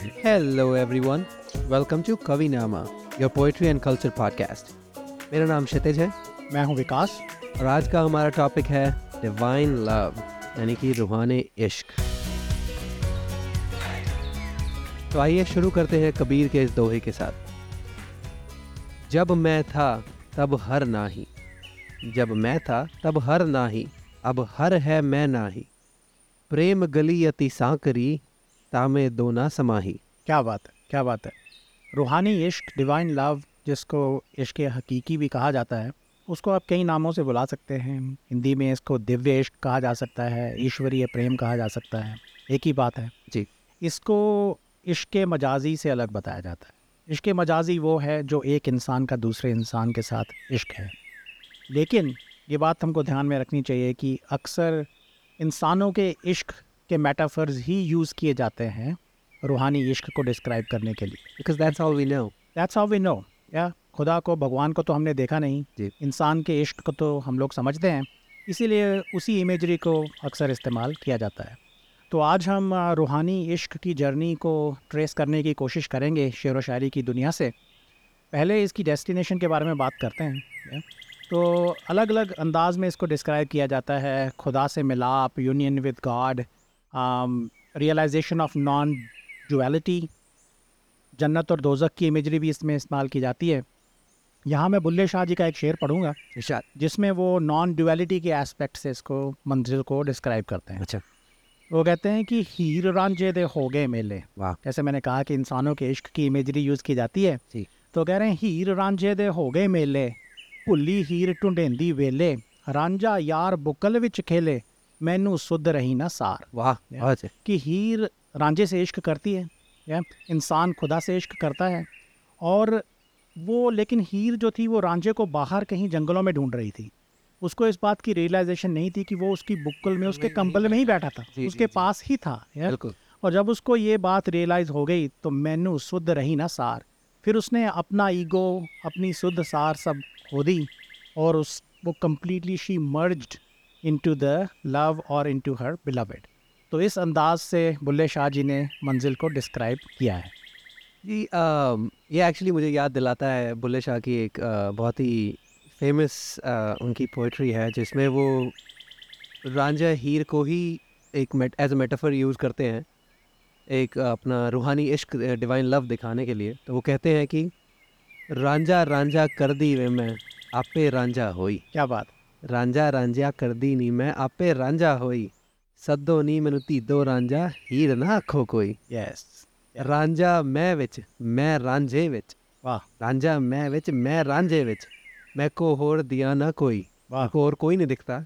Hello, everyone. Welcome to Kavinama, your poetry and culture podcast. मेरा नाम क्षितिज है। मैं हूँ विकास। और आज का हमारा टॉपिक है डिवाइन लव यानी कि रूहानी इश्क। तो आइए शुरू करते हैं कबीर के इस दोहे के साथ। जब मैं था तब हर नाही। जब मैं था तब हर नाही। अब हर है मैं नाही। प्रेम गली अति सांकरी तामे दो ना समाही। क्या बात है क्या बात है। रूहानी इश्क डिवाइन लव जिसको इश्क हकीकी भी कहा जाता है उसको आप कई नामों से बुला सकते हैं। हिंदी में इसको दिव्य इश्क कहा जा सकता है ईश्वरीय प्रेम कहा जा सकता है। एक ही बात है। जी। इसको इश्क मजाजी से अलग बताया जाता है। इश्क मजाजी वो है जो एक इंसान का दूसरे इंसान के साथ इश्क है। लेकिन ये बात हमको ध्यान में रखनी चाहिए कि अक्सर इंसानों के इश्क के मेटाफर्स ही यूज़ किए जाते हैं रूहानी इश्क को डिस्क्राइब करने के लिए। Because that's all we know that's how we know या खुदा को भगवान को तो हमने देखा नहीं। जी। इंसान के इश्क को तो हम लोग समझते हैं। इसीलिए उसी इमेजरी को अक्सर इस्तेमाल किया जाता है। तो आज हम रूहानी इश्क की जर्नी को ट्रेस करने की कोशिश करेंगे शेर व शायरी की दुनिया से। पहले इसकी डेस्टिनेशन के बारे में बात करते हैं। तो अलग अलग अंदाज में इसको डिस्क्राइब किया जाता है। खुदा से मिलाप union with God realisation of non duality जन्नत और दोजक की इमेजरी भी इसमें इस्तेमाल की जाती है यहाँ मैं बुल्ले शाह जी का एक शेर पढ़ूंगा इरशाद जिसमें वो नॉन डुअलिटी के एस्पेक्ट से इसको मंजिल को डिस्क्राइब करते हैं अच्छा वो कहते हैं कि हीर रांझे दे हो गए मेले वाह जैसे मैंने कहा कि इंसानों के इश्क की इमेजरी यूज़ की जाती है जी तो कह रहे हैं हीर रांझे दे हो गए मेले ਭੁੱਲੀ ਹੀਰ ਢੁੰਡੇਂਦੀ ਵੇਲੇ ਰਾਂਝਾ ਯਾਰ ਬੁਕਲ ਵਿੱਚ ਖੇਲੇ ਮੈਨੂੰ ਸੁਧ ਰਹੀ ना सार वाह Yeah. बहुत है कि हीर रांझे से इश्क करती है या इंसान खुदा से इश्क करता है और वो लेकिन हीर जो थी वो रांझे को बाहर कहीं जंगलों में ढूंढ रही थी उसको इस बात की रियलाइजेशन नहीं थी कि वो उसकी बुक्कल में उसके कंबल में ही बैठा था जी, उसके जी। पास ही था या बिल्कुल और जब उसको ये बात रियलाइज हो गई तो मैनू शुद्ध रही ना सार फिर उसने अपना ईगो अपनी शुद्ध सार सब खो दी और उस वो completely she merged into the love और इनटू हर बिलवेड तो इस अंदाज से बुल्ले शाह जी ने मंजिल को डिस्क्राइब किया है। जी अम, ये एक्चुअली मुझे याद दिलाता है बुल्ले शाह की एक अ, बहुत ही फ़ेमस उनकी पोइट्री है जिसमें वो रांझा हीर को ही एक एज अ मेटाफर यूज़ करते हैं एक अपना रूहानी इश्क डिवाइन लव दिखाने के लिए। तो वो कहते हैं कि रांझा रांझा कर दी वे मैं आपे रांझा होई। क्या बात। ਰਾਂਝਾ ਰਾਂਝਿਆ ਕਰਦੀ ਨਹੀਂ ਮੈਂ ਆਪੇ ਰਾਂਝਾ ਹੋਈ। ਸੱਦੋ ਨਹੀਂ ਮੈਨੂੰ ਧੀਦੋ ਰਾਂਝਾ ਹੀਰ ਨਾ ਆਖੋ ਕੋਈ। ਯੈਸ ਰਾਂਝਾ ਮੈਂ ਵਿੱਚ ਮੈਂ ਰਾਂਝੇ ਵਿੱਚ। ਵਾਹ। ਰਾਂਝਾ ਮੈਂ ਵਿੱਚ ਮੈਂ ਰਾਂਝੇ ਵਿੱਚ। ਮੈਂ ਕੋ ਹੋਰ ਦਿਆ ਨਾ ਕੋਈ। ਹੋਰ ਕੋਈ ਨਹੀਂ ਦਿਖਦਾ।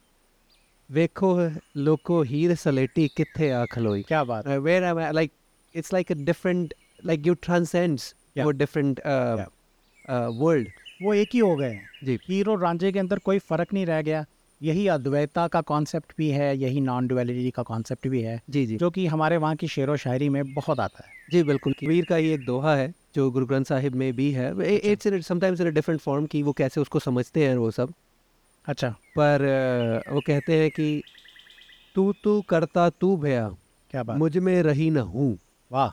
ਵੇਖੋ ਲੋਕੋ ਹੀਰ ਸਲੇਟੀ ਕਿੱਥੇ ਆ ਖਲੋਈ ਕੀ ਬਾਤ। ਹੈ where I'm like it's like a different like you transcends for different world वो एक ही हो गए हैं। जी। हीर और रांझे के अंदर कोई फ़र्क नहीं रह गया। यही अद्वैता का कॉन्सेप्ट भी है यही नॉन डुअलिटी का कॉन्सेप्ट भी है जी जी। जो कि हमारे वहाँ की शेर व शायरी में बहुत आता है। जी बिल्कुल। कबीर का ही एक दोहा है जो गुरु ग्रंथ साहिब में भी है। It's sometimes in different form की वो कैसे उसको समझते हैं वो सब। अच्छा। पर वो कहते हैं कि तू तू करता तू भया क्या बात। मुझमें रही न हूँ। वाह।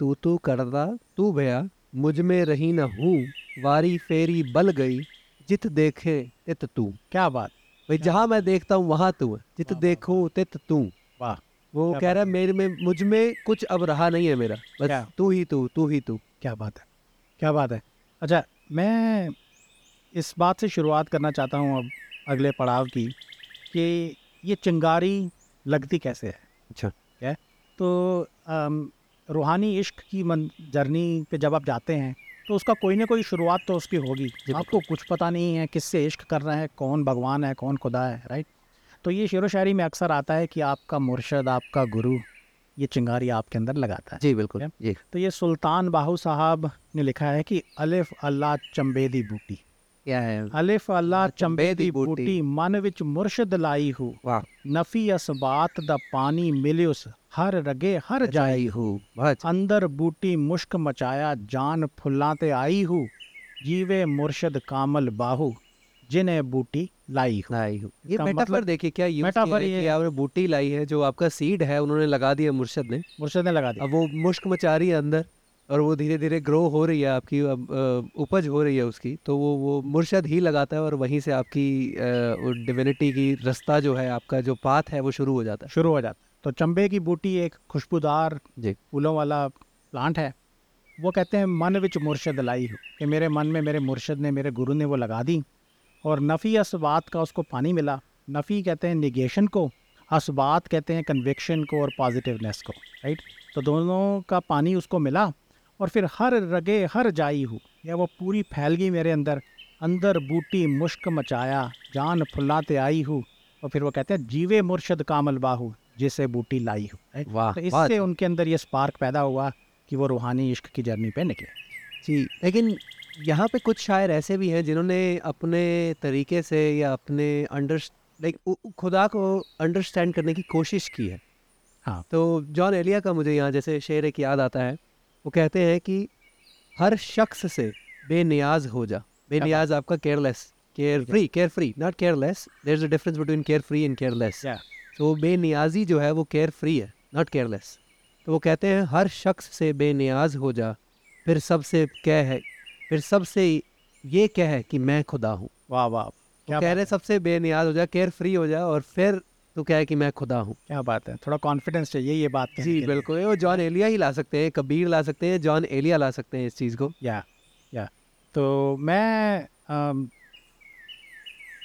तू तू करता तू भया मुझमें रही न हूँ। वारी फेरी बल गई जित देखे तित तू। क्या बात। भाई जहाँ मैं देखता हूँ वहाँ तू जित देखूँ तित तू। वाह वो कह रहा है मेरे में मुझमें कुछ अब रहा नहीं है मेरा। बस तू ही तू तू ही तू। क्या बात है क्या बात है। अच्छा मैं इस बात से शुरुआत करना चाहता हूँ अब अगले पड़ाव की कि ये चिंगारी लगती कैसे है। अच्छा। क्या? तो रूहानी इश्क की मन जर्नी पे जब आप जाते हैं तो उसका कोई ना कोई शुरुआत तो उसकी होगी। आपको कुछ पता नहीं है किससे इश्क कर रहा है कौन भगवान है कौन खुदा है राइट तो ये शेर व शायरी में अक्सर आता है कि आपका मुर्शद आपका गुरु ये चिंगारी आपके अंदर लगाता है। जी बिल्कुल? जी। तो ये सुल्तान बाहू साहब ने लिखा है कि अलिफ अल्लाह चंबेदी बूटी। क्या है? अलिफ अल्लाह चंबेदी चंबेदी बूटी। बूटी मन विच मुर्शद लाई हूँ। वाह। नफी असबात दा पानी मिलियुस हर रगे हर जाई हूँ। अंदर बूटी मुश्क मचाया जान फुल्लां ते आई हूँ। जीवे मुर्शद कामल बाहू जिन्हें बूटी लाई हूँ। लाई हूँ। ये मेटाफर मतलब- देखिए क्या यूज़ मेटाफर है ये- कि आपने बूटी लाई है जो आपका सीड है उन्होंने लगा दिया मुर्शद ने। मुर्शद ने लगा दिया। अब वो मुश्क मचा रही है अंदर। और वो धीरे धीरे ग्रो हो रही है आपकी अब उपज हो रही है उसकी तो वो वो मुर्शद ही लगाता है और वहीं से आपकी डिविनिटी की रास्ता जो है आपका जो पाथ है वो शुरू हो जाता है। शुरू हो जाता है। तो चंबे की बूटी एक खुशबूदार जी। फूलों वाला प्लांट है। वो कहते हैं मन विच मुर्शद लाई हो। कि मेरे मन में मेरे मुर्शद ने मेरे गुरु ने वो लगा दी और नफ़ी असबात का उसको पानी मिला। नफ़ी कहते हैं निगेशन को। असबात कहते हैं कन्विक्शन को और पॉजिटिवनेस को। राइट तो दोनों का पानी उसको मिला और फिर हर रगे हर जाई हूँ। या वो पूरी फैल गई मेरे अंदर अंदर बूटी मुश्क मचाया जान फुलाते आई हूँ और फिर वो कहते हैं जीवे मुर्शद कामल बाहू जिसे बूटी लाई हूँ। वाह तो इससे उनके अंदर ये स्पार्क पैदा हुआ कि वो रूहानी इश्क की जर्नी पे निकले। जी लेकिन यहाँ पे कुछ शायर ऐसे भी हैं जिन्होंने अपने तरीके से या अपने अंडर लाइक खुदा को अंडरस्टैंड करने की कोशिश की है। हाँ। तो जॉन एलिया का मुझे यहाँ जैसे शेर एक याद आता है। वो कहते हैं कि हर शख्स से बेनियाज हो जा। बेनियाज आपका careless carefree carefree not careless there is a difference between carefree and careless. तो बेनियाजी जो है वो केयर फ्री है नॉट केयरलेस तो वो कहते हैं हर शख्स से बेनियाज हो जा फिर सबसे कह है फिर सबसे ये कह है कि मैं खुदा हूँ। वाह वाह कह रहे सबसे बेनियाज हो जा केयर फ्री हो जा और फिर तू क्या है कि मैं खुदा हूँ। क्या बात है थोड़ा कॉन्फिडेंस चाहिए ये बात जी बिल्कुल। वो जॉन एलिया ही ला सकते हैं कबीर ला सकते हैं जॉन एलिया ला सकते हैं इस चीज़ को। या या। तो मैं अम,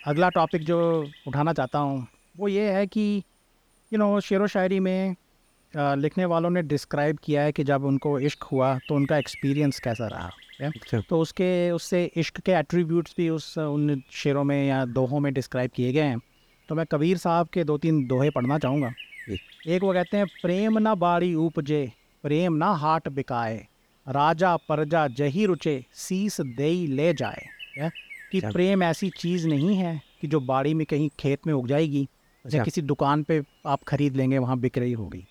अगला टॉपिक जो उठाना चाहता हूँ वो ये है कि यू नो शेर व शायरी में अ, लिखने वालों ने डिस्क्राइब किया है कि जब उनको इश्क हुआ तो उनका एक्सपीरियंस कैसा रहा? अच्छा। तो उसके उससे इश्क के एट्रीब्यूट्स भी उस उन शेरों में या दोहों में डिस्क्राइब किए गए हैं। तो मैं कबीर साहब के दो तीन दोहे पढ़ना चाहूँगा एक वो कहते हैं प्रेम ना बाड़ी उपजे प्रेम ना हाट बिकाए राजा प्रजा जही रुचे सीस दे ले जाए या? कि। प्रेम ऐसी चीज़ नहीं है कि जो बाड़ी में कहीं खेत में उग जाएगी या किसी दुकान पे आप खरीद लेंगे वहाँ बिक रही होगी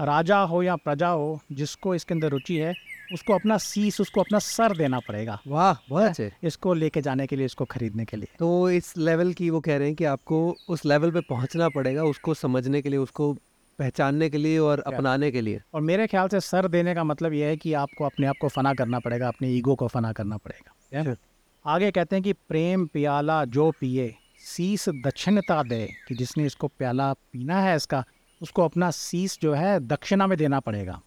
राजा हो या प्रजा हो जिसको इसके अंदर रुचि है उसको अपना सीस उसको अपना सर देना पड़ेगा। वाह बहुत अच्छे। इसको लेके जाने के लिए इसको खरीदने के लिए। तो इस लेवल की वो कह रहे हैं कि आपको उस लेवल पे पहुँचना पड़ेगा उसको समझने के लिए उसको पहचानने के लिए और अपनाने के लिए। और मेरे ख्याल से सर देने का मतलब यह है कि आपको अपने आप को फना करना पड़ेगा अपने ईगो को फना करना पड़ेगा। आगे कहते हैं कि प्रेम प्याला जो पिए सीस दक्षिणता दे कि जिसने इसको प्याला पीना है इसका उसको अपना सीस जो है दक्षिणा में देना पड़ेगा।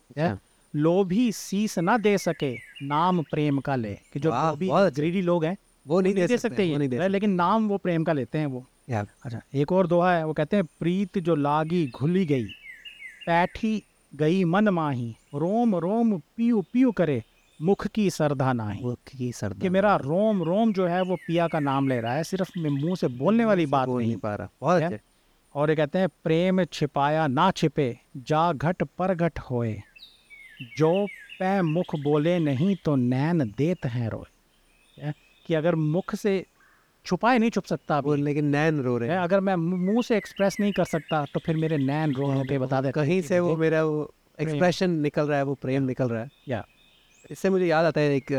लोभी सीस ना दे सके नाम प्रेम का ले। कि जो लोभी। ग्रीडी लोग हैं वो नहीं दे सकते वो नहीं दे है, लेकिन नाम वो प्रेम का लेते हैं वो। अच्छा एक और दोहा है वो कहते हैं प्रीत जो लागी घुली गई पैठी गई मन माही रोम रोम पीऊ पीऊ करे मुख की सरधा नाही। मुख की सरदार कि मेरा रोम रोम जो है वो पिया का नाम ले रहा है सिर्फ़ मैं मुँह से बोलने वाली बात बोल नहीं। नहीं पा रहा। बहुत और ये कहते हैं प्रेम छिपाया ना छिपे जा घट पर घट होए। जो पै मुख बोले नहीं तो नैन देत हैं रोए। कि अगर मुख से छुपाए नहीं छुप सकता बोलने के नैन रो रहे हैं। अगर मैं मुँह से एक्सप्रेस नहीं कर सकता तो फिर मेरे नैन रो रो के बता दे। कहीं से वो मेरा वो एक्सप्रेशन निकल रहा है वो प्रेम निकल रहा है। या। इससे मुझे याद आता है एक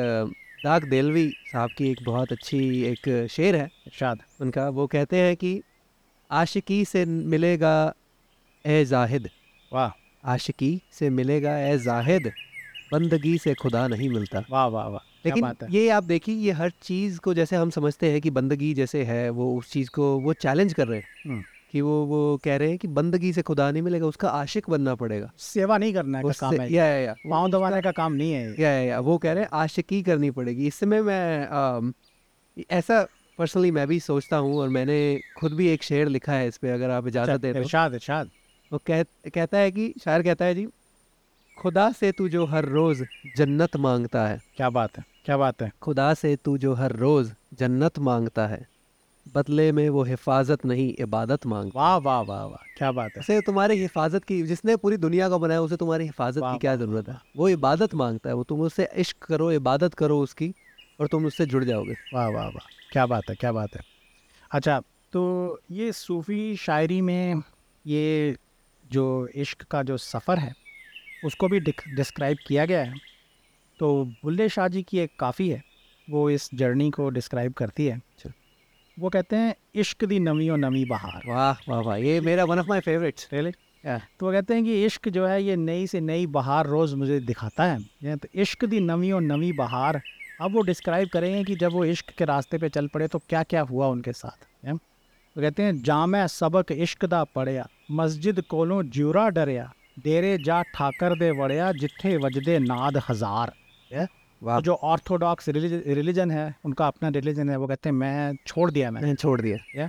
दाग देलवी साहब की एक बहुत अच्छी एक शेर है। इरशाद। उनका वो कहते हैं कि आशिकी से मिलेगा ए जाहिद। वाह। आशिकी से मिलेगा ए जाहिद बंदगी से खुदा नहीं मिलता। वाह वाह वाह लेकिन बात है। ये आप देखिए ये हर चीज़ को जैसे हम समझते हैं कि बंदगी जैसे है वो उस चीज़ को वो चैलेंज कर रहे हैं। हम्म। कि वो वो कह रहे हैं कि बंदगी से खुदा नहीं मिलेगा उसका आशिक बनना पड़ेगा। सेवा नहीं करने का काम है या। या या पाँव दबाने का काम नहीं है या। या या वो कह रहे हैं आशिकी करनी पड़ेगी। इस समय मैं ऐसा पर्सनली मैं भी सोचता हूँ और मैंने खुद भी एक शेर लिखा है इस पे अगर आप इजाज़त अच्छा, दे तो। इरशाद इरशाद। वो कह कहता है कि शायर कहता है जी खुदा से तू जो हर रोज़ जन्नत माँगता है। क्या बात है क्या बात है। खुदा से तू जो हर रोज़ जन्नत माँगता है बदले में वो हिफाजत नहीं इबादत माँगता वाह वाह वाह वाह क्या बात है। उसे तुम्हारी हिफाजत की जिसने पूरी दुनिया को बनाया उसे तुम्हारी हिफाजत की क्या ज़रूरत है? वो इबादत माँगता है वो तुम उससे इश्क करो इबादत करो उसकी और तुम उससे जुड़ जाओगे। वाह वाह वाह क्या बात है क्या बात है। अच्छा तो ये सूफ़ी शायरी में ये जो इश्क का जो सफ़र है उसको भी डिस्क्राइब किया गया है। तो बुल्ले शाह जी की एक काफ़ी है वो इस जर्नी को डिस्क्राइब करती है। अच्छा। वो कहते हैं इश्क दी नवी और नवी बहार। वाह वाह वाह ये मेरा one of my favourites really तो वो कहते हैं कि इश्क जो है ये नई से नई बहार रोज़ मुझे दिखाता है। तो इश्क दी नवी और नवी बहार। अब वो डिस्क्राइब करेंगे कि जब वो इश्क के रास्ते पे चल पड़े तो क्या क्या हुआ उनके साथ। तो कहते हैं जाम सबक इश्क पढ़िया मस्जिद कोलों ज्यूरा डरिया डेरे जा ठाकर दे वड़िया जिथे वजदे नाद हज़ार। है? वाह। जो ऑर्थोडॉक्स रिलीजन है उनका अपना रिलीजन है वो कहते हैं मैं छोड़ दिया मैंने। छोड़ दिया।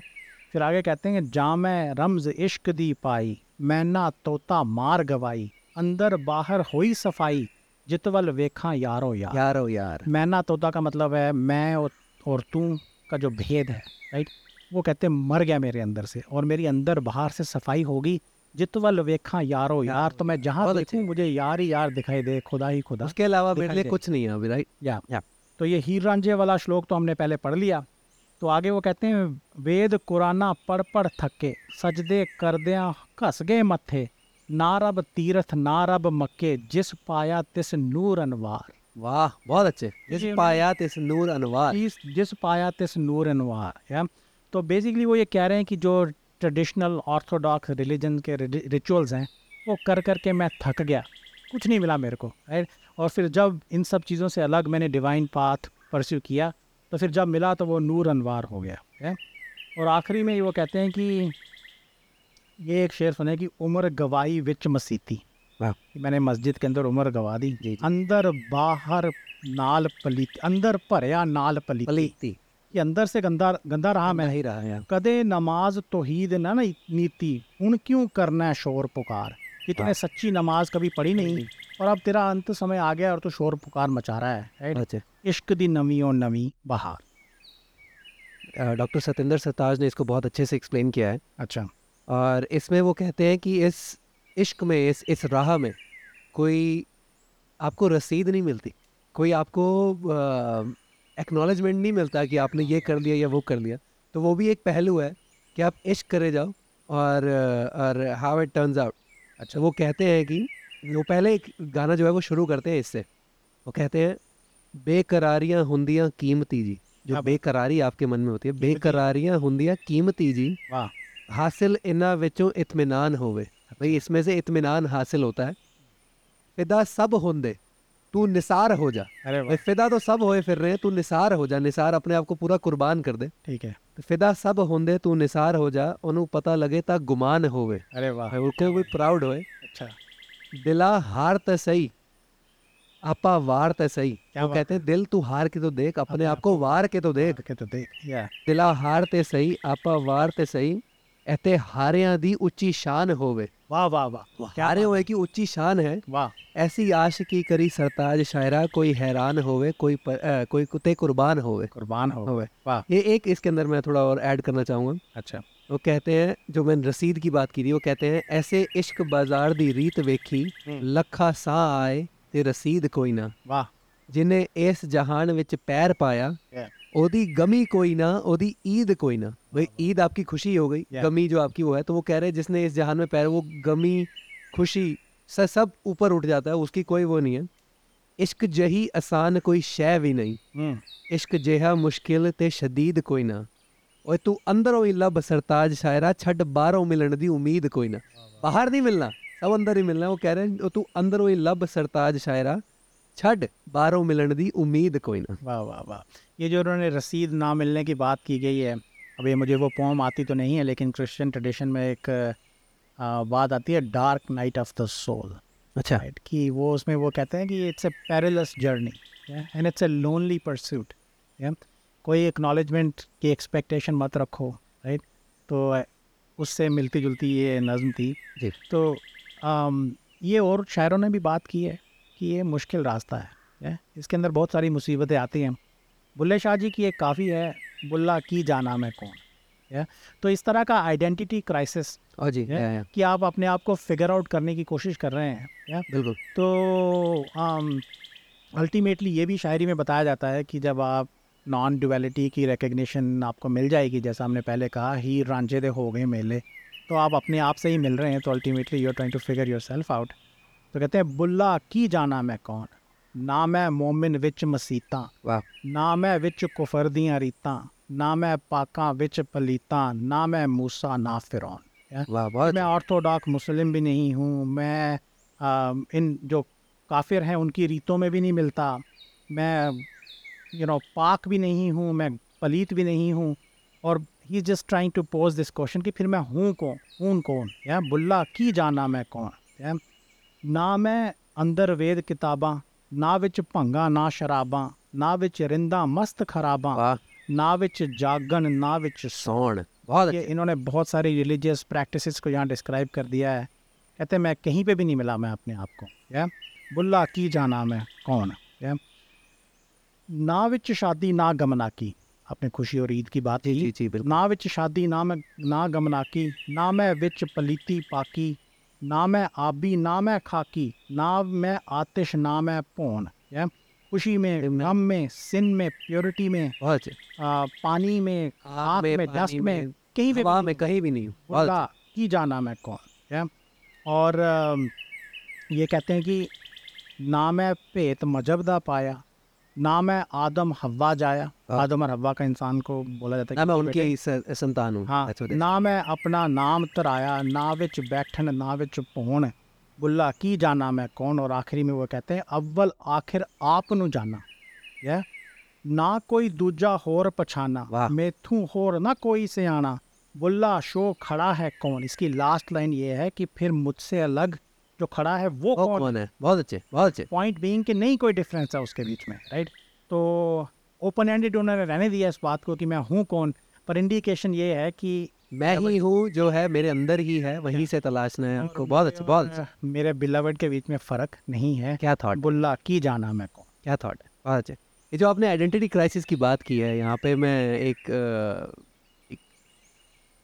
फिर आगे कहते हैं जाम रमज इश्क दी पाई मैना तोता मार गवाई अंदर बाहर हुई सफ़ाई जितवल वेखा यारो यार। यारो यार। मैना तोता का मतलब है मैं और, और तू का जो भेद है राइट? वो कहते हैं मर गया मेरे अंदर से और मेरी अंदर बाहर से सफ़ाई होगी जित जितवल वेखा यारो यार तो मैं जहाँ देखूँ मुझे यार ही यार दिखाई दे खुदा ही खुदा। उसके अलावा मेरे लिए कुछ नहीं है अभी राइट या। या। तो ये हीर रांझे वाला श्लोक तो हमने पहले पढ़ लिया। तो आगे वो कहते हैं वेद कुराना पढ़ पढ़ थके सजदे करदियाँ घस गए मत्थे ना रब तीरथ ना रब मक्के जिस पाया तिस नूर अनवार। वाह बहुत अच्छे। जिस पाया तिस नूर अनवार। जिस जिस पाया तिस नूर अनवार या। तो बेसिकली वो ये कह रहे हैं कि जो ट्रेडिशनल ऑर्थोडॉक्स रिलीजन के रिचुअल्स हैं वो कर कर के मैं थक गया। कुछ नहीं मिला मेरे को राइट और फिर जब इन सब चीज़ों से अलग मैंने डिवाइन पाथ परस्यू किया तो फिर जब मिला तो वो नूर अनवार हो गया है और आखिरी में वो कहते हैं कि ये एक शेर सुने कि उम्र गवाई विच मसीती। मैंने मस्जिद के अंदर उम्र गवा दी। जी, जी। अंदर बाहर नाल पलीती अंदर भरया नाल पलीती पलीती। कि अंदर से गंदा गंदा रहा मैं। नहीं रहा यार। कदे नमाज़ तोहीद ना ना नीति उन क्यों करना है शोर पुकार? कि तूने हाँ। सच्ची नमाज़ कभी पढ़ी नहीं और अब तेरा अंत समय आ गया और तू शोर पुकार मचा रहा है इश्क दी नवी और नवी बहार। डॉक्टर सतेंद्र सरताज ने इसको बहुत अच्छे से एक्सप्लेन किया है। अच्छा। और इसमें वो कहते हैं कि इस इश्क में इस इस राह में कोई आपको रसीद नहीं मिलती कोई आपको एक्नॉलेजमेंट नहीं मिलता कि आपने ये कर लिया या वो कर लिया। तो वो भी एक पहलू है कि आप इश्क करे जाओ और और हाउ इट टर्न्स आउट अच्छा। वो कहते हैं कि वो पहले एक गाना जो है वो शुरू करते हैं इससे। वो कहते हैं बेकरारियाँ हुंदियाँ कीमती जी। जो क्या बेकरारी आपके मन में होती है। बेकरारियाँ हुंदियाँ कीमती जी। वाह। हासिल इन्ना विचों इत्मीनान होवे। भाई इसमें से इत्मीनान हासिल होता है। फिदा सब होंदे। तू निसार हो जा अरे भाई वाह फिदा तो सब होए फिर रहे हैं तू निसार हो जा निसार अपने आप को पूरा कुर्बान कर दे ठीक है ਤੇ ਫਿਦਾ ਸਭ ਹੁੰਦੇ ਤੂੰ ਨਿਸਾਰ ਹੋ ਜਾ ਉਹਨੂੰ ਪਤਾ ਲੱਗੇ ਤਾਂ ਗੁਮਾਨ ਹੋਵੇ अरे वाह ਭਾਈ ਉਹ ਕੋਈ ਪ੍ਰਾਊਡ ਹੋਏ अच्छा दिला हार त सही आपा वार त सही क्या वो बात कहते हैं दिल तू हार के तो देख अपने आप को वार के तो देख के तो देख या ਦਿਲਾ ਹਾਰ ਤੇ ਸਹੀ ਆਪਾ ਵਾਰ ਤੇ ਸਹੀ ਇੱਥੇ ਹਾਰਿਆਂ ਦੀ ਉੱਚੀ ਸ਼ਾਨ ਹੋਵੇ वाह वाह वाह। क्या हारे हुए कि उच्ची शान है। वाह। ऐसी आश की करी सरताज शायरा कोई हैरान होवे कोई पर, आ, कोई कुत्ते कुर्बान होवे। कुर्बान होवे, होवे। वाह। ये एक इसके अंदर मैं थोड़ा और ऐड करना चाहूँगा। अच्छा। वो कहते हैं जो मैंने रसीद की बात की थी वो कहते हैं ऐसे इश्क बाज़ार दी रीत वेखी हम्म। लखा सा आए ते रसीद कोई ना। वाह। जिन्हें इस जहान विच पैर पाया Yeah. ਉਹਦੀ गमी कोई ना ਉਹਦੀ ईद कोई ना भाई ईद आपकी खुशी हो गई Yeah. गमी जो आपकी वो है तो वो कह रहे हैं जिसने इस जहान में पैर वो गमी खुशी से सब ऊपर उठ जाता है उसकी कोई वो नहीं है इश्क जही आसान कोई शय भी नहीं हम्म इश्क ਜਿਹਾ ਮੁਸ਼ਕਿਲ ਤੇ ਸ਼ਦੀਦ ਕੋਈ ਨਾ ਓਏ ਤੂੰ ਅੰਦਰੋਂ ਹੀ ਲੱਭ ਸਰਤਾਜ ਸ਼ਾਇਰਾ ਛੱਡ ਬਾਹਰੋਂ ਮਿਲਣ ਦੀ ਉਮੀਦ ਕੋਈ ਨਾ ਬਾਹਰ ਨਹੀਂ ਮਿਲਣਾ ਸਭ ਅੰਦਰ ਹੀ ਮਿਲਣਾ ਉਹ ਕਹਿ ਰਹੇ ਨੇ, ਉਹ ਤੂੰ ਅੰਦਰੋਂ ਹੀ ਲੱਭ ਸਰਤਾਜ ਸ਼ਾਇਰਾ ਛੱਡ ਬਾਹਰੋਂ ਮਿਲਣ ਦੀ ਉਮੀਦ ਕੋਈ ਨਾ वाह वाह वाह ये जो उन्होंने रसीद ना मिलने की बात की गई है अब ये मुझे वो पोम आती तो नहीं है लेकिन क्रिश्चियन ट्रेडिशन में एक आ, बात आती है dark night of the soul अच्छा। राइट कि वो उसमें वो कहते हैं कि it's a perilous journey and it's a lonely pursuit कोई एक्नॉलेजमेंट की एक्सपेक्टेशन मत रखो राइट तो उससे मिलती जुलती ये नज़म थी। जी। तो आम, ये और शायरों ने भी बात की है कि ये मुश्किल रास्ता है है? इसके अंदर बहुत सारी मुसीबतें आती हैं। बुल्ले शाह जी की एक काफ़ी है बुल्ला की जाना मैं कौन? या तो इस तरह का आइडेंटिटी क्राइसिस जी Yeah. या, या, कि आप अपने आप को फिगर आउट करने की कोशिश कर रहे हैं या बिल्कुल। तो अल्टीमेटली ये भी शायरी में बताया जाता है कि जब आप नॉन डुअलिटी की रिकग्निशन आपको मिल जाएगी जैसा हमने पहले कहा ही रांझे दे हो गए मेले तो आप अपने आप से ही मिल रहे हैं तो ultimately you are trying to figure yourself out तो कहते हैं बुल्ला की जाना मैं कौन? ना मैं मोमिन विच मसीतां वाह ना मैं विच कुफर दियां रीतां ਨਾ ਮੈਂ ਪਾਕਾਂ ਵਿੱਚ ਪਲੀਤਾ ਨਾ ਮੈਂ मूसा ना फिरौन वाह बहुत मैं ऑर्थोडॉक्स मुस्लिम भी नहीं हूँ मैं आ, इन जो काफिर हैं उनकी रीतों में भी नहीं मिलता मैं यू नो पाक भी नहीं हूँ मैं पलीत भी नहीं हूँ और ही just trying to pose this question कि फिर मैं हूँ कौन हूँ कौन या बुल्ला की जाना मैं कौन या ना मैं अंदर वेद किताबां ना विच भंगा ना शराबां ना विच रिंदा मस्त खराबां वाह ना विच जागन ना विच सौण बहुत ये इन्होंने बहुत सारी रिलीजियस प्रैक्टिसेस को यहाँ डिस्क्राइब कर दिया है कहते मैं कहीं पे भी नहीं मिला मैं अपने आप को या बुल्ला की जाना मैं कौन या ना विच शादी ना गमना की आपने खुशी और ईद की बात जी जी जी ना विच शादी ना मैं ना गमना की ना मैं विच पलीती पाकी ना मैं आबी ना मैं खाकी ना मैं आतिश ना मैं पौन। या खुशी में में- गम में सिन में प्योरिटी में बहुत आ, पानी में आग में डस्ट में कहीं भी नहीं। में हूँ। कहीं भी नहीं बोला की जाना मैं कौन? है और ये कहते हैं कि ना मैं भेत मज़हब दा पाया ना मैं आदम हवा जाया। हाँ। आदम और हवा का इंसान को बोला जाता है ना मैं उनकी संतान हूँ। हाँ ना मैं अपना नाम तराया ना विच बैठन ना विच पौन बुल्ला की जाना मैं कौन? और आखिरी में वो कहते हैं अव्वल आखिर आप नु जाना। या ना कोई दूजा होर पछाना। मेथू होर ना कोई से आना बुल्ला शो खड़ा है कौन? इसकी लास्ट लाइन ये है कि फिर मुझसे अलग जो खड़ा है वो वो कौन कौन है? बहुत अच्छे बहुत अच्छे। पॉइंट बीइंग कि नहीं कोई डिफरेंस है उसके बीच में राइट तो ओपन एंडेड उन्होंने रहने दिया इस बात को कि मैं हूँ कौन? पर इंडिकेशन ये है कि मैं ही हूँ जो है मेरे अंदर ही है वहीं से तलाशना है आपको। बहुत अच्छे बहुत अच्छे। मेरे बिलवड के बीच में फ़र्क नहीं है। क्या थॉट बुल्ला की जाना मैं कौन? क्या थॉट है? बहुत अच्छे। ये जो आपने आइडेंटिटी क्राइसिस की बात की है यहाँ पे मैं एक, एक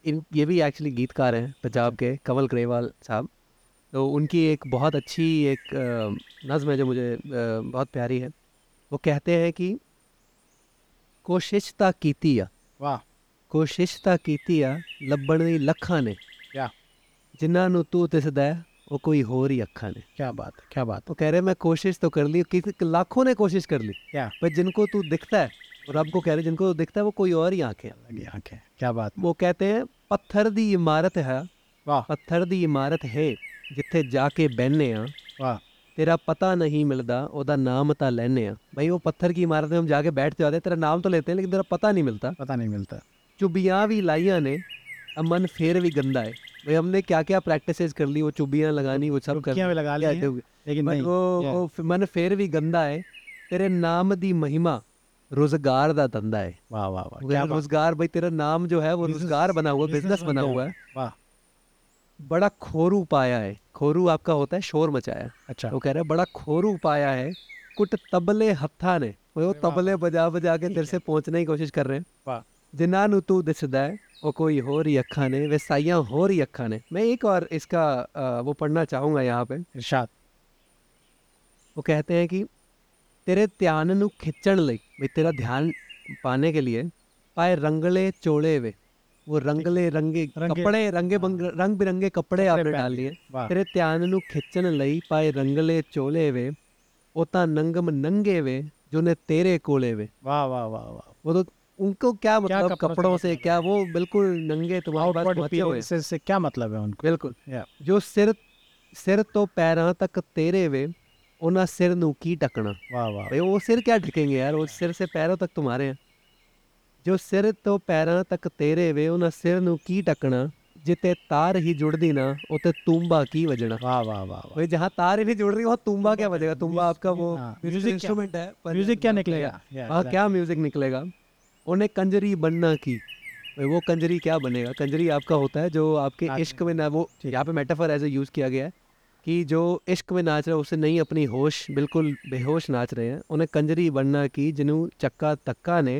इन ये भी एक्चुअली गीतकार हैं पंजाब के कंवल ग्रेवाल साहब। तो उनकी एक बहुत अच्छी एक अ, नज़्म है जो मुझे अ, बहुत प्यारी है वो कहते हैं कि कोशिश ता कीती आ वाह ਕੋਸ਼ਿਸ਼ ਤਾਂ ਕੀਤੀ ਆ ਲੱਭਣ ਦੀ ਲੱਖਾਂ ਨੇ क्या ਜਿਨ੍ਹਾਂ ਨੂੰ ਤੂੰ ਦਿਸਦਾ ਹੈ, ਉਹ ਕੋਈ ਹੋਰ ਹੀ ਅੱਖਾਂ ਨੇ क्या बात है क्या बात वो कह रहे मैं कोशिश तो कर ली किसी लाखों ने कोशिश कर ली क्या पर जिनको तू दिखता है और रब को कह रहे जिनको दिखता है वो कोई और ही आंखें हैं। लगी आंखें क्या बात वो कहते हैं पत्थर दी इमारत है वाह ਪੱਥਰ ਦੀ ਇਮਾਰਤ ਹੈ ਜਿੱਥੇ ਜਾ ਕੇ ਬਹਿਨੇ ਆ वाह तेरा पता नहीं मिलता ਉਹਦਾ ਨਾਮ ਤਾਂ ਲੈਨੇ ਆ भाई वो पत्थर की इमारत में हम जाके बैठ जाते हैं तेरा नाम तो लेते हैं लेकिन तेरा पता नहीं मिलता पता नहीं मिलता चुबियाँ भी लाइया ने अमन फेर भी गंदा है भाई हमने क्या क्या प्रैक्टिसेस कर ली वो चुबियाँ लगानी वो सब कर चुटकियां भी लगा ली हैं, लेकिन पर नहीं वो yeah. वो फ- मन फेर भी गंदा है तेरे नाम दी महिमा रोजगार दा धंधा है वाह वाह वाह वो क्या कहते हैं, बात रोजगार भाई तेरा नाम जो है वो Business- रोजगार बना हुआ business बिजनेस बन बना गया हुआ है वाह बड़ा खोरू पाया है। खोरू आपका होता है शोर मचाया। अच्छा। वो कह रहा है बड़ा खोरू पाया है कुट तबले हत्था ने। वो तबले बजा बजा के तेरे से पहुँचने की कोशिश कर रहे हैं। जिना नु तू दिसदा वो कोई हो रही अखा ने वे साइया हो रही अखा ने। मैं एक और इसका वो पढ़ना चाहूँगा यहाँ पे। इरशाद। वो कहते हैं कि तेरे ध्यान नु खिंचण लई तेरा ध्यान पाने के लिए पाए रंगले चोले वे। वो रंगले रंगे रंगे- कपड़े रंगे बंग, रंग बिरंगे कपड़े कपड़े आपने पहन डाल लिए वाह ਤੇਰੇ ਧਿਆਨ ਨੂੰ ਖਿੱਚਣ ਲਈ ਪਾਏ ਰੰਗਲੇ ਚੋਲੇ ਵੇ ਉਹ ਤਾਂ ਨੰਗਮ ਨੰਗੇ ਵੇ जो ने तेरे कोले वे वाह वाह वाह वाह वो तो उनको क्या क्या मतलब कपड़ों से कपड़ों से मतलब क्या वो बिल्कुल नंगे तुम्हारे पास आउटवर्ड पहुंचे हुए हैं। अपीयरेंसेस से क्या मतलब है उनको ਬਿਲਕੁਲ या ਜੋ ਸਿਰ ਸਿਰ ਤੋਂ ਪੈਰਾਂ ਤੱਕ ਤੇਰੇ ਵੇ ਉਹਨਾਂ ਸਿਰ ਨੂੰ ਕੀ ਟਕਣਾ वाह वाह भाई वो सिर क्या ढकेंगे यार वो सिर से पैरों तक तुम्हारे हैं ਜੋ ਸਿਰ ਤੋਂ ਪੈਰਾਂ ਤੱਕ ਤੇਰੇ ਵੇ ਉਹਨਾਂ ਸਿਰ ਨੂੰ ਕੀ ਟਕਣਾ ਜਿੱਤੇ ਤਾਰ ਹੀ ਜੁੜਦੀ ਨਾ ਉਤੇ ਤੂੰਬਾ ਕੀ ਵਜਣਾ वाह वाह वाह वाह भाई जहाँ तार ही नहीं जुड़ रही वहाँ तुम्बा क्या बजेगा तुम्बा आपका वो हाँ, म्यूजिक music क्या- इंस्ट्रूमेंट है पर म्यूजिक क्या निकलेगा Yeah, हाँ क्या म्यूजिक निकलेगा उन्हें कंजरी बनना की भाई वो कंजरी क्या बनेगा कंजरी आपका होता है जो आपके नाचने। इश्क में ना वो ठीक। यहाँ पे मेटाफर ऐसे यूज़ किया गया है कि जो इश्क में नाच रहा है उसे नहीं अपनी होश बिल्कुल बेहोश नाच रहे हैं उन्हें कंजरी बनना की जिन्हों चक्का तक्का ने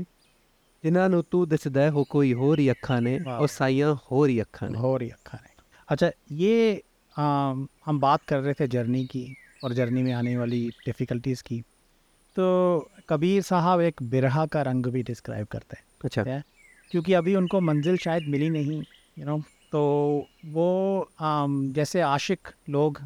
जिन्हों ਨੂੰ ਤੂੰ ਦਿਸਦਾ ਹੈ ਉਹ ਕੋਈ ਹੋਰ ਹੀ ਅੱਖਾਂ ਨੇ वाह। ਉਹ ਸਾਈਆਂ ਹੋਰ ਹੀ ਅੱਖਾਂ ਨੇ हो रही अखा नहीं अच्छा ये आम, हम बात कर रहे थे जर्नी की और जर्नी में आने वाली डिफ़िकल्टीज़ की तो कबीर साहब एक बिरहा का रंग भी डिस्क्राइब करते हैं अच्छा है क्योंकि अभी उनको मंजिल शायद मिली नहीं यू नो तो वो आम, जैसे आशिक लोग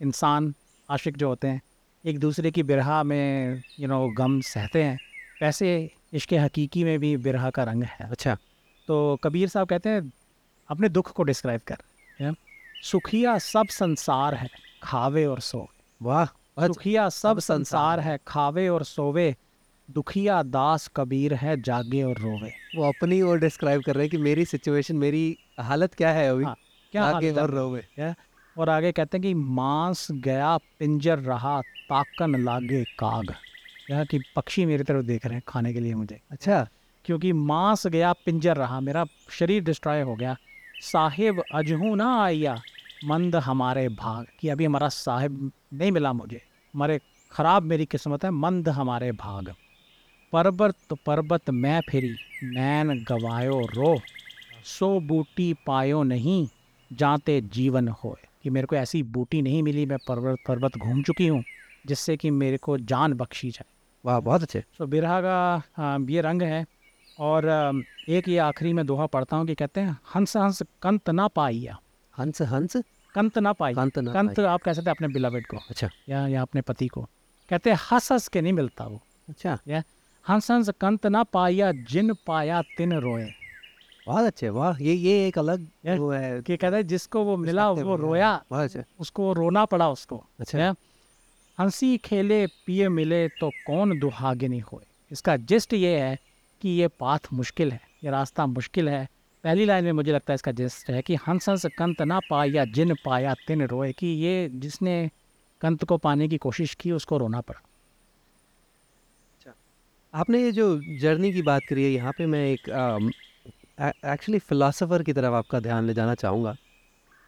इंसान आशिक जो होते हैं एक दूसरे की बिरहा में यू नो गम सहते हैं वैसे इश्क हकीकी में भी बिरहा का रंग है। अच्छा। तो कबीर साहब कहते हैं अपने दुख को डिस्क्राइब कर सुखिया सब संसार है खावे और सो वाह सुखिया सब संसार। है खावे और सोवे। दुखिया दास कबीर है जागे और रोवे। वो अपनी ओर डिस्क्राइब कर रहे हैं कि मेरी सिचुएशन मेरी हालत क्या है अभी? हाँ, क्या आगे और रोवे। और आगे कहते हैं कि मांस गया पिंजर रहा ताकन लागे काग। यह कि पक्षी मेरी तरफ़ देख रहे हैं खाने के लिए मुझे। अच्छा क्योंकि मांस गया, पिंजर रहा, मेरा शरीर डिस्ट्रॉय हो गया। साहिब, अजहू ना आया मंद हमारे भाग कि अभी हमारा साहिब नहीं मिला मुझे। हमारे खराब मेरी किस्मत है, मंद हमारे भाग। पर्वत तो पर्वत मैं फिरी, नैन गवायो रो। सो बूटी पायो नहीं, जाते जीवन होए। कि मेरे को ऐसी बूटी नहीं मिली, मैं पर्वत पर्वत घूम चुकी हूँ, जिससे कि मेरे को जान बख्शी जाए। वाह बहुत अच्छे। सो बिरहा का ये रंग है और एक ये आखिरी में दोहा पढ़ता हूँ कि कहते हैं हंस हंस कंत ना पाइया। हंस हंस? कंत ना पाई कांत ना कंत। आप कह सकते हैं अपने बिलवेड को। अच्छा। या या अपने पति को। कहते हैं हंस हंस के नहीं मिलता वो। अच्छा। या हंस हंस कंत ना पाया जिन पाया तिन रोए। बहुत अच्छे वाह ये ये एक अलग वो है। कि कहते हैं जिसको वो मिला वो रोया अच्छे। उसको रोना पड़ा उसको। अच्छा। हँसी खेले, पिए मिले तो कौन दुहागिनी होए? इसका जिस्ट ये है कि ये पाथ मुश्किल है, ये रास्ता मुश्किल है। पहली लाइन में मुझे लगता है इसका जिस्ट है कि हंस हंस कंत ना पाया, जिन पाया तिन रोए, कि ये जिसने कंत को पाने की कोशिश की, उसको रोना पड़ा। आपने ये जो जर्नी की बात करी है, यहाँ पे मैं एक एक्चुअली फ़िलासफ़र की तरफ़ आपका ध्यान ले जाना चाहूँगा।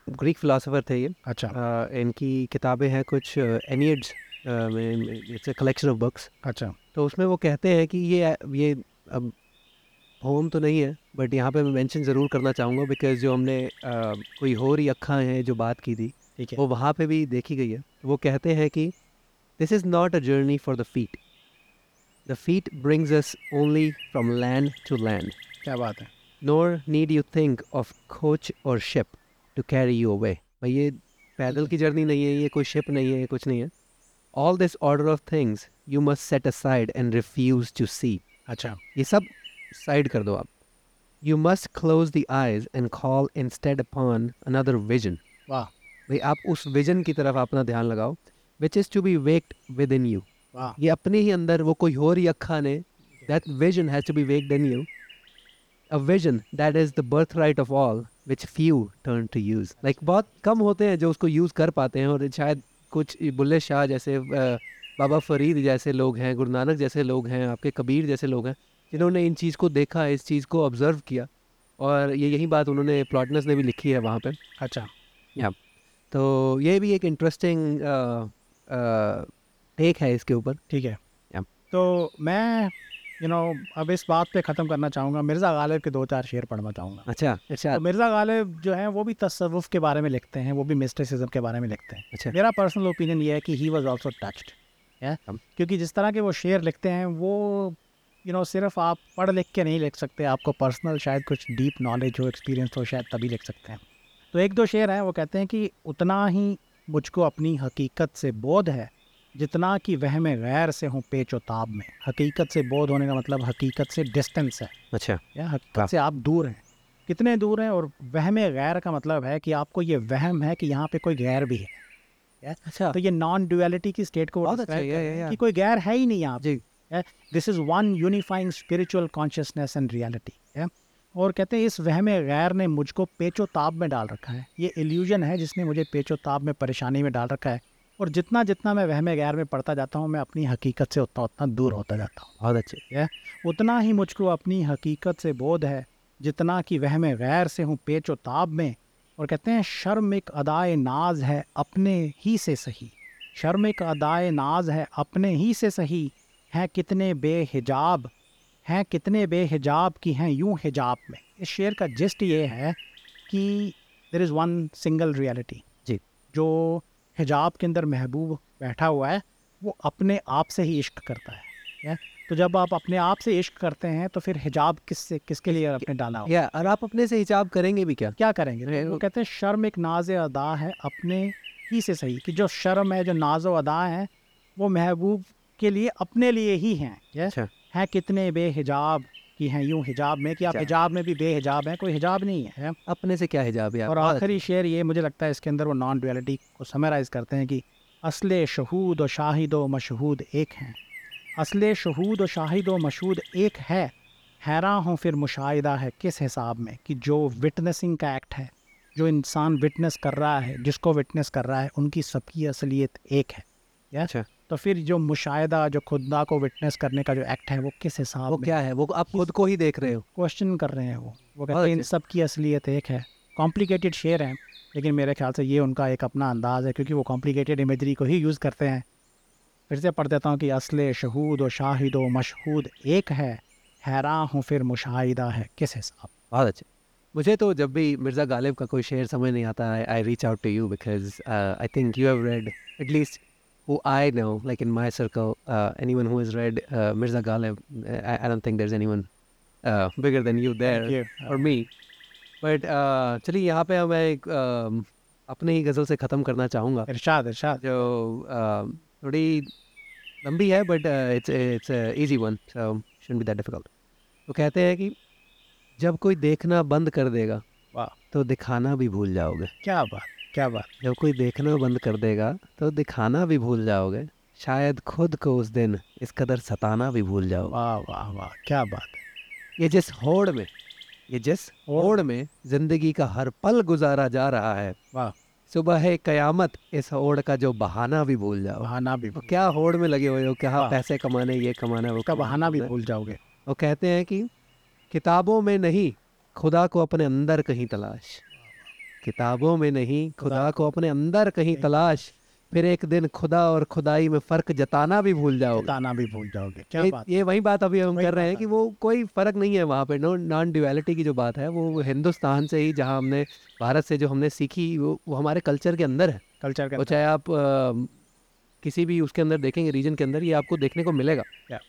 ग्रीक फिलोसोफर थे ये। अच्छा। अ, इनकी किताबें हैं कुछ Enneads it's a collection of books अच्छा। तो उसमें वो कहते हैं कि ये ये अब होम तो नहीं है बट यहाँ पे मैं मेंशन ज़रूर करना चाहूँगा बिकॉज़ जो हमने अ, कोई हो रही अक्खा हैं जो बात की थी ठीक है। वो वहाँ पे भी देखी गई है। वो कहते हैं कि this is not a journey for the feet the feet brings us only from land to land क्या बात है। Nor need you think of coach or ship to carry you away भाई ये पैदल की जर्नी नहीं है ये कोई शिप नहीं है ये कुछ नहीं है। All this order of things you must set aside and refuse to see अच्छा। ये सब साइड कर दो आप। You must close the eyes and call instead upon another vision वाह। भाई आप उस विजन की तरफ़ अपना ध्यान लगाओ which is to be waked within you ये अपने ही अंदर वो कोई और ही अखा ने that vision has to be waked in you a vision that is the birthright of all which few turn to use like बहुत कम होते हैं जो उसको यूज़ कर पाते हैं और शायद कुछ बुल्ले शाह जैसे बाबा फरीद जैसे लोग हैं गुरु नानक जैसे लोग हैं आपके कबीर जैसे लोग हैं जिन्होंने इन चीज़ को देखा इस चीज़ को ऑब्ज़र्व किया और ये यही बात उन्होंने प्लॉटनस ने भी लिखी है वहाँ पे। अच्छा। या तो ये भी एक इंटरेस्टिंग टेक है इसके ऊपर। ठीक है। Yeah. तो मैं यू नो अब इस बात पे ख़त्म करना चाहूँगा। मिर्ज़ा गालिब के दो चार शेर पढ़ना चाहूँगा। अच्छा अच्छा तो मिर्ज़ा गालिब जो हैं वो भी तसव्वुफ़ के बारे में लिखते हैं वो भी मिस्टिसिज्म के बारे में लिखते हैं। अच्छा। मेरा पर्सनल ओपिनियन ये है कि ही वॉज़ ऑल्सो टच्ड क्योंकि जिस तरह के वो शेर लिखते हैं वो यू नो सिर्फ़ आप पढ़ लिख के नहीं लिख सकते आपको पर्सनल शायद कुछ डीप नॉलेज हो एक्सपीरियंस हो शायद तभी लिख सकते हैं। तो एक दो शेर हैं वो कहते हैं कि उतना ही मुझको अपनी हकीकत से बोध है जितना कि वह में गैर से हूँ पेच ताब में। हकीकत से बोध होने का मतलब हकीकत से डिस्टेंस है। अच्छा। या हकीकत से आप दूर हैं। कितने दूर हैं और वहम गैर का मतलब है कि आपको ये वहम है कि यहाँ पे कोई गैर भी है। अच्छा। तो ये नॉन ड्युअलिटी की स्टेट को बहुत अच्छा, या, या, कि कोई गैर है ही नहीं यहाँ जी। This is one unifying spiritual consciousness and reality है और कहते हैं इस वहम गैर ने मुझको पेचो ताब में डाल रखा है। ये इल्यूजन है जिसने मुझे पेचो ताब में परेशानी में डाल रखा है। और जितना जितना मैं वहम गैर में पढ़ता जाता हूँ मैं अपनी हकीकत से उतना उतना दूर होता जाता हूँ। बहुत अच्छे है। उतना ही मुझको अपनी हकीकत से बोध है जितना कि वह में गैर से हूँ पेच ताब में। और कहते हैं शर्म एक अदाए नाज है अपने ही से सही। शर्म एक अदाए नाज है अपने ही से सही। हैं कितने बेहिजाब हैं कितने बेहिजाब की हैं यूँ हिजाब में। इस शेर का जिस्ट ये है कि there is one single reality जी। जो हिजाब के अंदर महबूब बैठा हुआ है वो अपने आप से ही इश्क करता है या? तो जब आप अपने आप से इश्क करते हैं तो फिर हिजाब किससे किसके लिए आपने डाला हो या और आप अपने से हिजाब करेंगे भी क्या क्या करेंगे तो वो कहते हैं शर्म एक नाज अदा है अपने ही से सही कि जो शर्म है जो नाज अदा है वो महबूब के लिए अपने लिए ही हैं? अच्छा कितने बेहिजाब की हैं यूँ हिजाब में कि आप। हिजाब में भी बेहिजाब हैं कोई हिजाब नहीं है। अपने से क्या हिजाब यार? और आखिरी शेर ये मुझे लगता है इसके अंदर वो नॉन डुअलिटी को समराइज करते हैं कि असले शहूद और शाहिद व मशहूद एक हैं। असले शहूद और शाहिद व मशहूद एक है हैरान हूँ फिर मुशाहिदा है किस हिसाब में कि जो विटनेसिंग का एक्ट है जो इंसान विटनेस कर रहा है जिसको विटनेस कर रहा है उनकी सबकी असलियत एक है। या अच्छा। तो फिर जो मुशाहिदा जो खुदा को विटनेस करने का जो एक्ट है वो किस हिसाब वो क्या है? वो आप खुद को ही देख रहे हो। क्वेश्चन कर रहे हैं वो। वो कहते हैं इन सब की असलियत एक है। कॉम्प्लिकेटेड शेर हैं लेकिन मेरे ख्याल से ये उनका एक अपना अंदाज़ है क्योंकि वो कॉम्प्लिकेटेड इमेजरी को ही यूज़ करते हैं। फिर से पढ़ देता हूँ कि असल शहूद व शाहिद व मशहूद एक है हैरान हूँ फिर मुशाहिदा है। किस हिसाब? बहुत अच्छे। मुझे तो जब भी मिर्ज़ा गालिब का कोई शेर समझ नहीं आता I reach out to you because I think you have read at least who I know, like in my circle, uh, anyone who has read uh, Mirza Ghalib, I, I don't think there's anyone uh, bigger than you there you. or me. But uh, चलिए यहाँ पे मैं एक um, अपनी ही गज़ल से ख़त्म करना चाहूँगा इरशाद इरशाद जो uh, थोड़ी लंबी है but it's it's easy one so should be that difficult तो कहते हैं कि जब कोई देखना बंद कर देगा वाह तो दिखाना भी भूल जाओगे क्या बात क्या बात? जब कोई देखना बंद कर देगा तो दिखाना भी भूल जाओगे। शायद खुद को उस दिन इस कदर सताना भी भूल जाओगे। वाह वाह वाह क्या बात है। ये जिस होड़ में ये जिस होड़? में ज़िंदगी का हर पल गुजारा जा रहा है वाह। सुबह है कयामत इस होड़ का जो बहाना भी भूल जाओ बहाना भी तो क्या होड़ में लगे हुए हो? क्या पैसे कमाने ये कमाना वो कमाना, बहाना भी भूल जाओगे। वो कहते हैं कि किताबों में नहीं खुदा को अपने अंदर कहीं तलाश। किताबों में नहीं खुदा को अपने अंदर कहीं तलाश फिर एक दिन खुदा और खुदाई में फ़र्क जताना भी भूल जाओगे। ताना भी भूल जाओगे। क्या ये, बात ये वही बात अभी हम कर रहे हैं कि वो कोई फ़र्क नहीं है वहाँ पे नो नॉन ड्यूअलिटी की जो बात है वो हिंदुस्तान से ही जहाँ हमने भारत से जो हमने सीखी वो, वो हमारे कल्चर के अंदर है। कल्चर के वो चाहे आप अ, किसी भी उसके अंदर देखेंगे रीजन के अंदर ये आपको देखने को मिलेगा। क्या?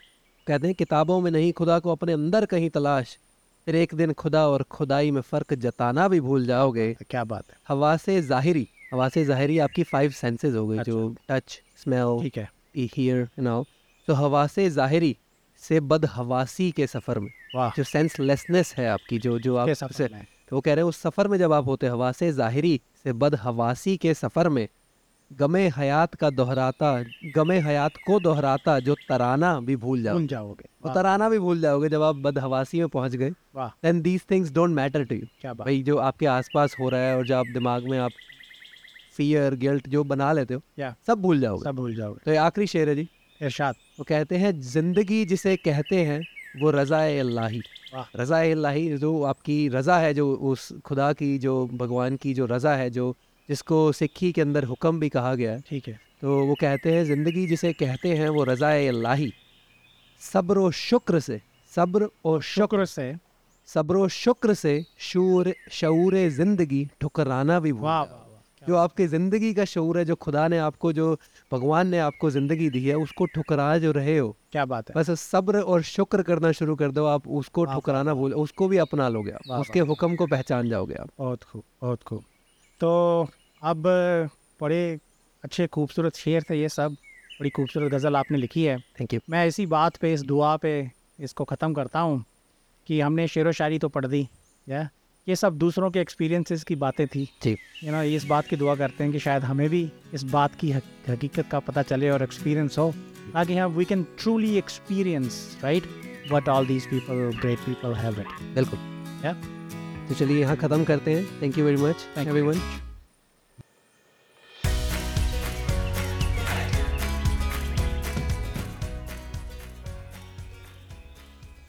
कहते हैं किताबों में नहीं खुदा को अपने अंदर कहीं तलाश फिर एक दिन खुदा और खुदाई में फ़र्क जताना भी भूल जाओगे। क्या बात है? हवा से ज़ाहिरी हवा से ज़ाहिरी आपकी फाइव सेंसेस हो गई जो टच स्मेल ठीक है। हियर नाउ तो हवा से ज़ाहिरी से बदहवासी के सफ़र में जो सेंसलेसनेस है आपकी जो जो आप से तो वो कह रहे हैं उस सफ़र में जब आप होते हवा से ज़ाहिरी से बदहवासी के सफ़र में गमे हयात का दोहराता गमे हयात को दोहराता जो तराना भी भूल जाओ भूल जाओगे। वो तराना भी भूल जाओगे जब आप बदहवासी में पहुँच गए। Then these things don't matter to you भाई जो आपके आसपास हो रहा है और जो आप दिमाग में आप फियर गिल्ट जो बना लेते हो सब भूल जाओगे। सब भूल जाओगे। तो ये आखिरी शेर है जी। इरशाद। वो कहते हैं ज़िंदगी जिसे कहते हैं वो रज़ा अल्लाही। रज़ा अल्लाही जो आपकी रज़ा है जो उस खुदा की जो भगवान की जो रज़ा है जो जिसको सिक्खी के अंदर हुक्म भी कहा गया है। ठीक है। तो वो कहते हैं ज़िंदगी जिसे कहते हैं वो रज़ा अल्लाही। सब्र व शुक्र से सब्र और शुक्र से। सब्र व शुक्र से शूर शूर ज़िंदगी ठुकराना भी वाह जो आपकी ज़िंदगी का शूर है जो खुदा ने आपको जो भगवान ने आपको ज़िंदगी दी है उसको ठुकरा जो रहे हो। क्या बात है। बस सब्र और शुक्र करना शुरू कर दो आप उसको ठुकराना भूल उसको भी अपना लोगे आप उसके हुक्म को पहचान जाओगे आप। बहुत खूब बहुत खूब। तो अब बड़े अच्छे खूबसूरत शेर थे ये सब। बड़ी खूबसूरत गज़ल आपने लिखी है। थैंक यू मैं इसी बात पे इस दुआ पे इसको ख़त्म करता हूँ कि हमने शेर व शायरी तो पढ़ दी या? ये सब दूसरों के एक्सपीरियंसेस की बातें थी। जी। यू नो इस बात की दुआ करते हैं कि शायद हमें भी इस बात की हक- हकीकत का पता चले और एक्सपीरियंस हो ताकि हम we can truly experience right what all these people great people have it बिल्कुल। Yeah. तो चलिए यहाँ ख़त्म करते हैं thank you very much. Everyone